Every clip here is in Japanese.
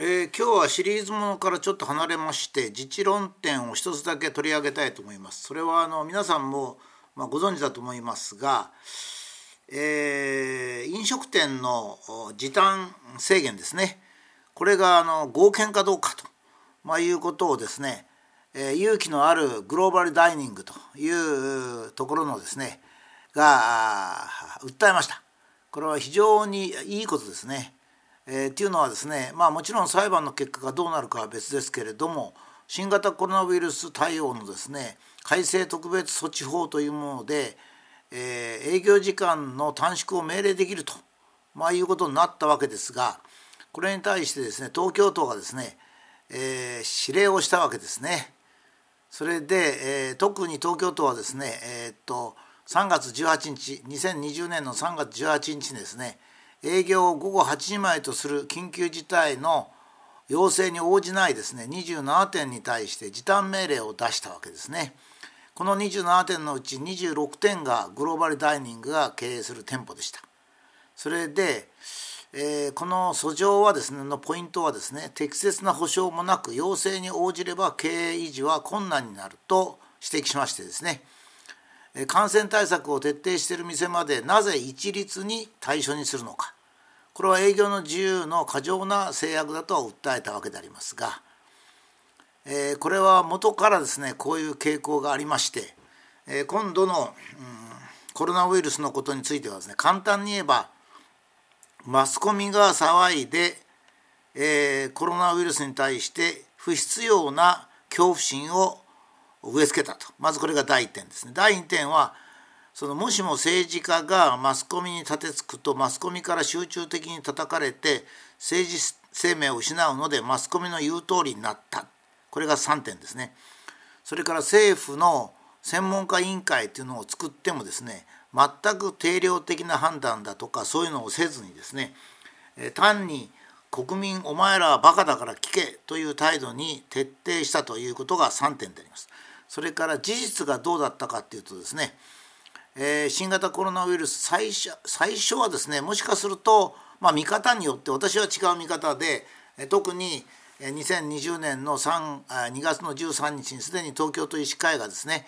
えー、今日はシリーズものからちょっと離れまして自治論点を一つだけ取り上げたいと思います。それはあの皆さんも、まあ、ご存知だと思いますが、えー、飲食店の時短制限ですねこれがあの合憲かどうかと、まあ、いうことをですね、えー、勇気のあるグローバルダイニングというところのですねが訴えました。これは非常にいいことですね。えー、っていうのはですねまあもちろん裁判の結果がどうなるかは別ですけれども新型コロナウイルス対応のですね改正特別措置法というもので、えー、営業時間の短縮を命令できると、まあ、いうことになったわけですがこれに対してですね東京都がですね、えー、指令をしたわけですね。それで、えー、特に東京都はですね、えー、っと3月18日2020年の3月18日にですね営業を午後8時前とする緊急事態の要請に応じないですね27点に対して時短命令を出したわけですね。この27点のうち26点がグローバルダイニングが経営する店舗でした。それで、えー、この訴状はですねのポイントはですね適切な保証もなく要請に応じれば経営維持は困難になると指摘しましてですね感染対策を徹底している店までなぜ一律に対象にするのか。これは営業の自由の過剰な制約だと訴えたわけでありますが、えこれは元からですねこういう傾向がありまして、え今度の、うん、コロナウイルスのことについてはですね簡単に言えばマスコミが騒いで、え、コロナウイルスに対して不必要な恐怖心を植え付けたと。まずこれが第1点ですね。第2点はそのもしも政治家がマスコミに立てつくとマスコミから集中的に叩かれて政治生命を失うのでマスコミの言う通りになった。これが3点ですね。それから政府の専門家委員会というのを作ってもですね全く定量的な判断だとかそういうのをせずにですね単に国民お前らはバカだから聞けという態度に徹底したということが3点であります。それから事実がどうだったかっていうとですね、えー、新型コロナウイルス最初最初はですねもしかすると、まあ、見方によって私は違う見方で特に2020年の3 2月の13日にすでに東京都医師会がですね、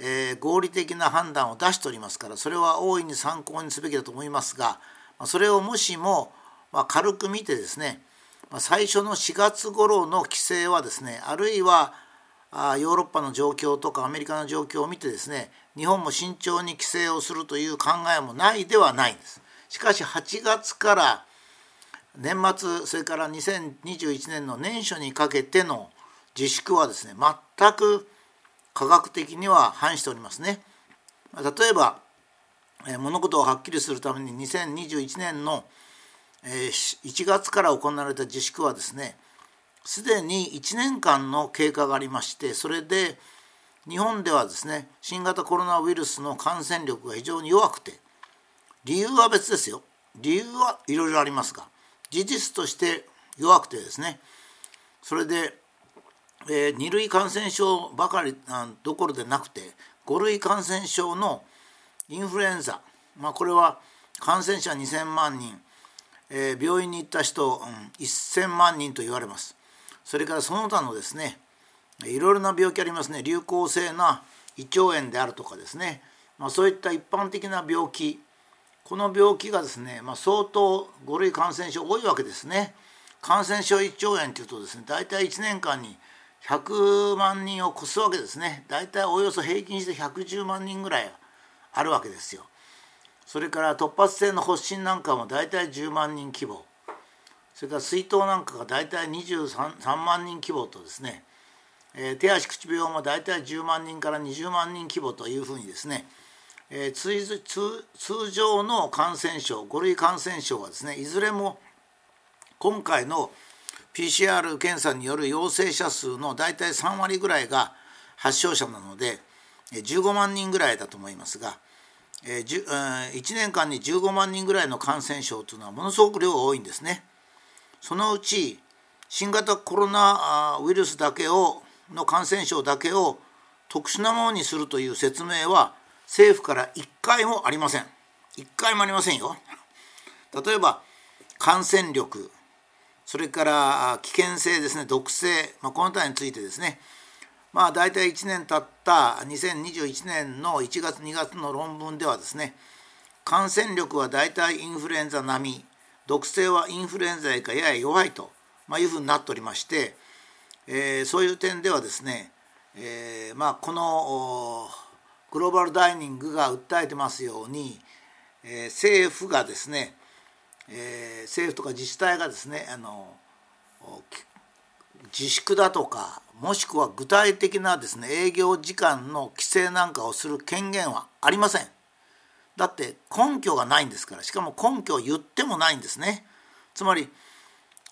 えー、合理的な判断を出しておりますからそれは大いに参考にすべきだと思いますがそれをもしも、まあ、軽く見てですね最初の4月頃の規制はですねあるいはあヨーロッパの状況とかアメリカの状況を見てですね日本も慎重に規制をするという考えもないではないんです。しかし8月から年末それから2021年の年初にかけての自粛はですね全く科学的には反しておりますね。例えば物事をはっきりするために2021年の1月から行われた自粛はですねすでに1年間の経過がありましてそれで日本ではですね新型コロナウイルスの感染力が非常に弱くて理由は別ですよ理由はいろいろありますが事実として弱くてですねそれで、えー、2類感染症ばかりどころでなくて5類感染症のインフルエンザ、まあ、これは感染者2,000万人、えー、病院に行った人、うん、1,000万人と言われます。それからその他のですねいろいろな病気ありますね。流行性な胃腸炎であるとかですね、まあ、そういった一般的な病気。この病気がですね、まあ、相当5類感染症多いわけですね。感染症胃腸炎というとですね大体1年間に100万人を超すわけですね。大体およそ平均して110万人ぐらいあるわけですよ。それから突発性の発疹なんかも大体10万人規模。それから水筒なんかが大体23万人規模とですね、えー、手足口病も大体10万人から20万人規模というふうにですね、えー、通通常の感染症5類感染症はですねいずれも今回の PCR 検査による陽性者数の大体3割ぐらいが発症者なので15万人ぐらいだと思いますが1年間に15万人ぐらいの感染症というのはものすごく量が多いんですね。そのうち新型コロナウイルスだけをの感染症だけを特殊なものにするという説明は政府から1回もありません。1回もありませんよ。例えば感染力それから危険性ですね毒性、まあ、この他についてですね。まあ大体1年経った2021年の1月2月の論文ではですね感染力は大体インフルエンザ並み。毒性はインフルエンザよりかやや弱いと、ま、いうふうになっておりまして、えー、そういう点ではですね、えー、まあこのグローバルダイニングが訴えてますように、えー、政府がですねえー、政府とか自治体がですねあの自粛だとかもしくは具体的なですね営業時間の規制なんかをする権限はありません。だって根拠がないんですからしかも根拠を言ってもないんですね。つまり、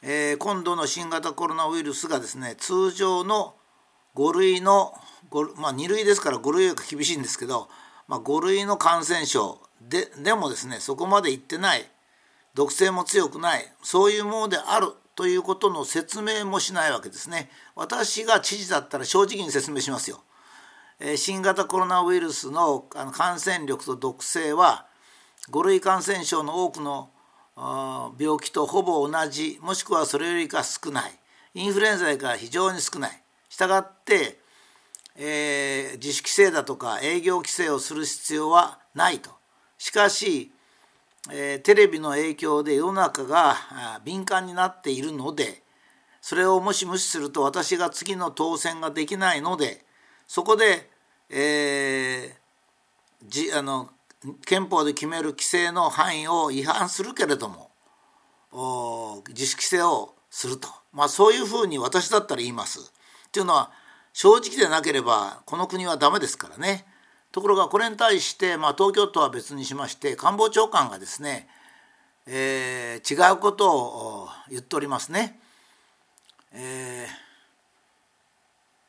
えー、今度の新型コロナウイルスがですね通常の5類の5まあ、2類ですから5類は厳しいんですけど、まあ、5類の感染症ででもですねそこまでいってない毒性も強くないそういうものであるということの説明もしないわけですね。私が知事だったら正直に説明しますよ。新型コロナウイルスの感染力と毒性は5類感染症の多くの病気とほぼ同じもしくはそれよりか少ない。インフルエンザよりか非常に少ない。したがって、えー、自主規制だとか営業規制をする必要はないと。しかしえー、テレビの影響で世の中が敏感になっているのでそれをもし無視すると私が次の当選ができないのでそこで、えー、じあの憲法で決める規制の範囲を違反するけれども自主規制をすると、まあ、そういうふうに私だったら言います。っていうのは正直でなければこの国はダメですからね。ところがこれに対して、まあ、東京都は別にしまして官房長官がですね、えー、違うことを言っておりますね。えー、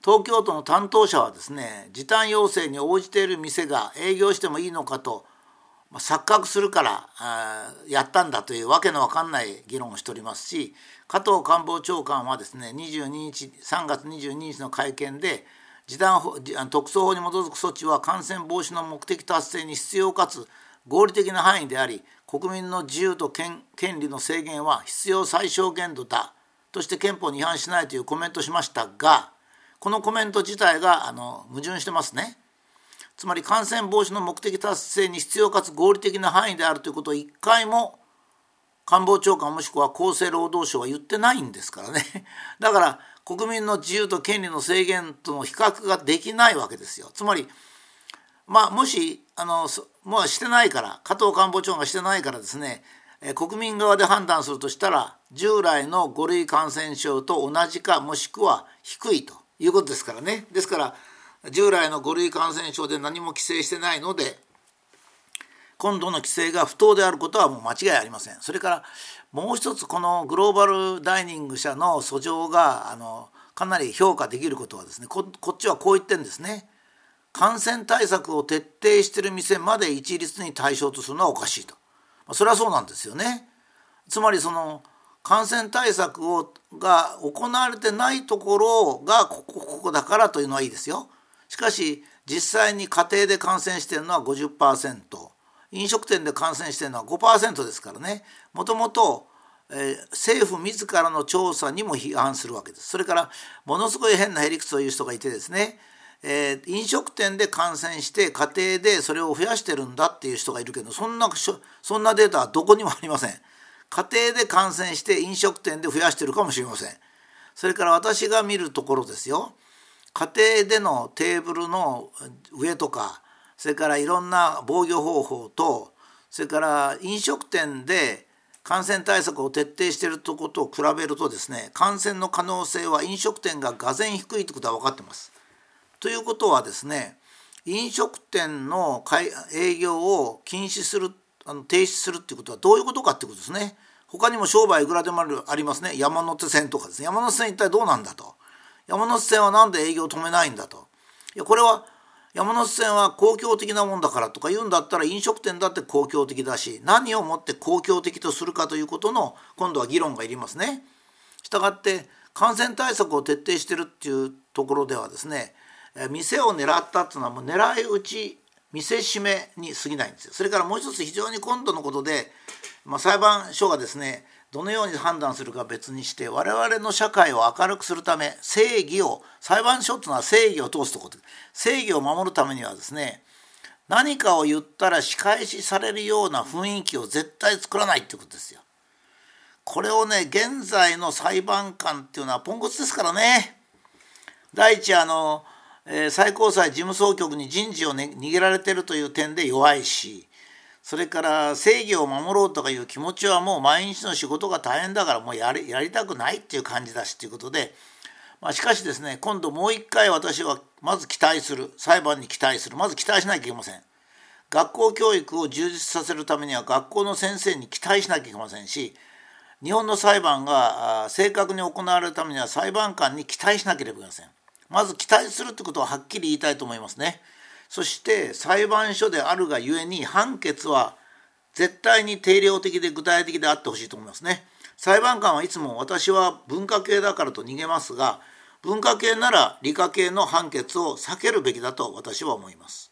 東京都の担当者はですね時短要請に応じている店が営業してもいいのかと、まあ、錯覚するからやったんだというわけのわかんない議論をしておりますし加藤官房長官はですね22日3月22日の会見で時短特措法に基づく措置は感染防止の目的達成に必要かつ合理的な範囲であり国民の自由と権利の制限は必要最小限度だとして憲法に違反しないというコメントしましたがこのコメント自体があの矛盾してますね。つまり感染防止の目的達成に必要かつ合理的な範囲であるということを一回も官房長官もしくは厚生労働省は言ってないんですからね。だから国民の自由と権利の制限との比較ができないわけですよ。つまりまあもしあのもうしてないから加藤官房長がしてないからですね国民側で判断するとしたら従来の5類感染症と同じかもしくは低いということですからねですから従来の5類感染症で何も規制してないので今度の規制が不当であることはもう間違いありません。それからもう一つこのグローバルダイニング社の訴状があのかなり評価できることはですねこっちはこう言ってんですね。感染対策を徹底してる店まで一律に対象とするのはおかしいと。それはそうなんですよね。つまりその感染対策をが行われてないところがここここだからというのはいいですよ。しかし実際に家庭で感染してるのは50%飲食店で感染してるのは5%ですからねもともと政府自らの調査にも批判するわけです。それからものすごい変なへりくつを言う人がいてですね、えー、飲食店で感染して家庭でそれを増やしてるんだっていう人がいるけどそんなそんなデータはどこにもありません。家庭で感染して飲食店で増やしてるかもしれません。それから私が見るところですよ。家庭でのテーブルの上とかそれからいろんな防御方法とそれから飲食店で感染対策を徹底しているとことを比べるとですね感染の可能性は飲食店ががぜ低いということは分かってます。ということはですね飲食店の営業を禁止するあの停止するっていうことはどういうことかっていうことですね。他にも商売いくらでもありますね山手線とかですね山手線一体どうなんだと山手線は何で営業を止めないんだといやこれは山手線は公共的なもんだからとか言うんだったら飲食店だって公共的だし何をもって公共的とするかということの今度は議論がいりますね。したがって感染対策を徹底してるっていうところではですね店を狙ったっていうのはもう狙い撃ち見せしめに過ぎないんですよ。それからもう一つ非常に今度のことで、まあ、裁判所がですねどのように判断するか別にして我々の社会を明るくするため正義を裁判所というのは正義を通すところ正義を守るためにはですね何かを言ったら仕返しされるような雰囲気を絶対作らないってことですよ。これをね現在の裁判官っていうのはポンコツですからね。第一あの、最高裁事務総局に人事を、ね、逃げられてるという点で弱いしそれから正義を守ろうとかいう気持ちはもう毎日の仕事が大変だからもうやりやりたくないっていう感じだしということで、まあ、しかしですね今度もう一回私はまず期待する裁判に期待するまず期待しなきゃいけません。学校教育を充実させるためには学校の先生に期待しなきゃいけませんし日本の裁判が正確に行われるためには裁判官に期待しなければいけません。まず期待するってことははっきり言いたいと思いますね。そして裁判所であるがゆえに判決は絶対に定量的で具体的であってほしいと思いますね。裁判官はいつも私は文化系だからと逃げますが文化系なら理科系の判決を避けるべきだと私は思います。